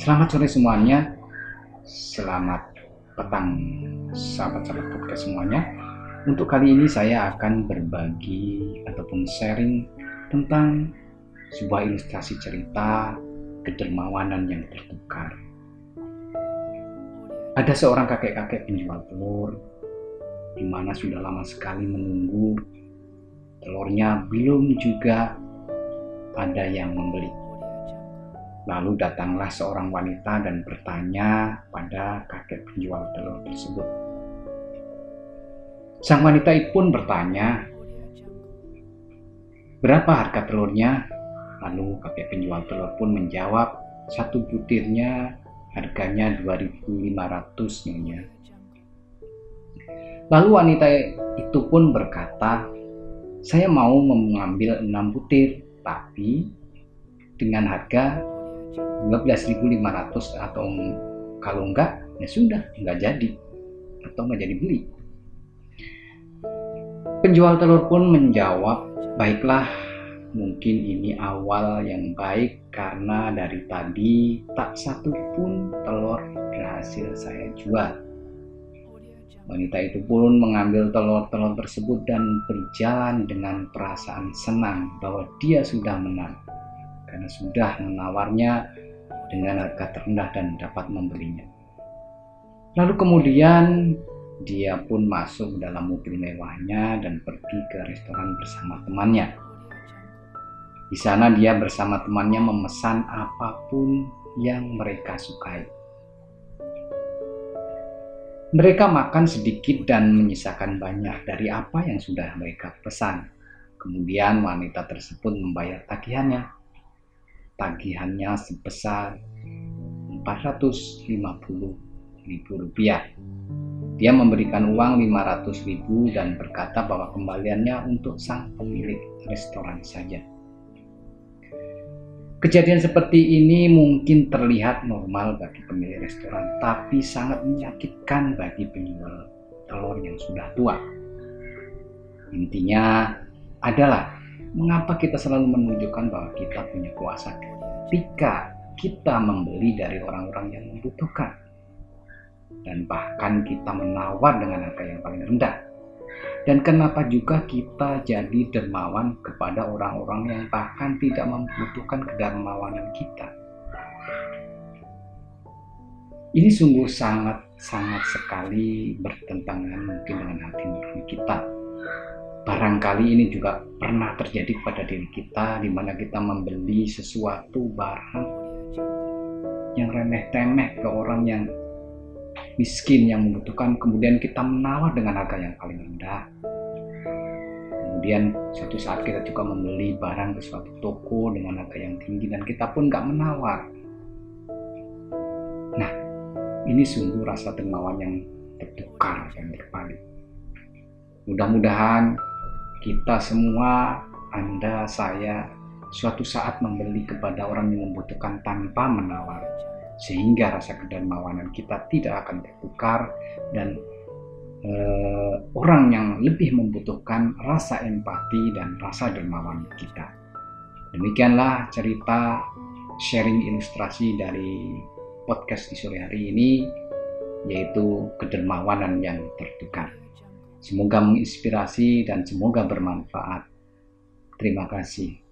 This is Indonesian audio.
Selamat sore semuanya. Selamat petang sahabat-sahabat podcast semuanya. Untuk kali ini saya akan berbagi ataupun sharing tentang sebuah ilustrasi cerita kedermawanan yang tertukar. Ada seorang kakek-kakek penjual telur di mana sudah lama sekali menunggu telurnya belum juga ada yang membeli. Lalu datanglah seorang wanita dan bertanya pada kakek penjual telur tersebut. Sang wanita pun bertanya, "Berapa harga telurnya?" Lalu kakek penjual telur pun menjawab, "Satu butirnya harganya 2500 nyonya." Lalu wanita itu pun berkata, "Saya mau mengambil enam butir, tapi dengan harga 12.500 atau kalau enggak ya sudah enggak jadi. Atau enggak jadi beli. Penjual telur pun menjawab baiklah mungkin ini awal yang baik karena dari tadi tak satu pun telur berhasil saya jual. Wanita itu pun mengambil telur-telur tersebut dan berjalan dengan perasaan senang bahwa dia sudah menang karena sudah menawarnya dengan harga terendah dan dapat membelinya. Lalu kemudian dia pun masuk dalam mobil mewahnya dan pergi ke restoran bersama temannya. Di sana dia bersama temannya memesan apa pun yang mereka sukai. Mereka makan sedikit dan menyisakan banyak dari apa yang sudah mereka pesan. Kemudian wanita tersebut membayar tagihannya tagihannya sebesar 450 ribu rupiah. Dia memberikan uang 500 ribu dan berkata bahwa kembaliannya untuk sang pemilik restoran saja. Kejadian seperti ini mungkin terlihat normal bagi pemilik restoran, tapi sangat menyakitkan bagi penjual telur yang sudah tua. Intinya adalah mengapa kita selalu menunjukkan bahwa kita punya kuasa? Ketika kita membeli dari orang-orang yang membutuhkan. Dan bahkan kita menawar dengan harga yang paling rendah. Dan kenapa juga kita jadi dermawan kepada orang-orang yang bahkan tidak membutuhkan kedermawanan kita? Ini sungguh sangat-sangat sekali bertentangan mungkin dengan hati nurani kita Barangkali ini juga pernah terjadi pada diri kita di mana kita membeli sesuatu barang yang remeh-temeh ke orang yang miskin yang membutuhkan. Kemudian kita menawar dengan harga yang paling rendah. Kemudian suatu saat kita juga membeli barang ke suatu toko dengan harga yang tinggi dan kita pun nggak menawar. Nah ini sungguh rasa dermawan yang tertukar yang terbalik. Mudah-mudahan kita semua, Anda, saya, suatu saat membeli kepada orang yang membutuhkan tanpa menawar, sehingga rasa kedermawanan kita tidak akan tertukar dan eh, orang yang lebih membutuhkan rasa empati dan rasa dermawan kita. Demikianlah cerita sharing ilustrasi dari podcast di sore hari ini, yaitu kedermawanan yang tertukar. Semoga menginspirasi dan semoga bermanfaat. Terima kasih.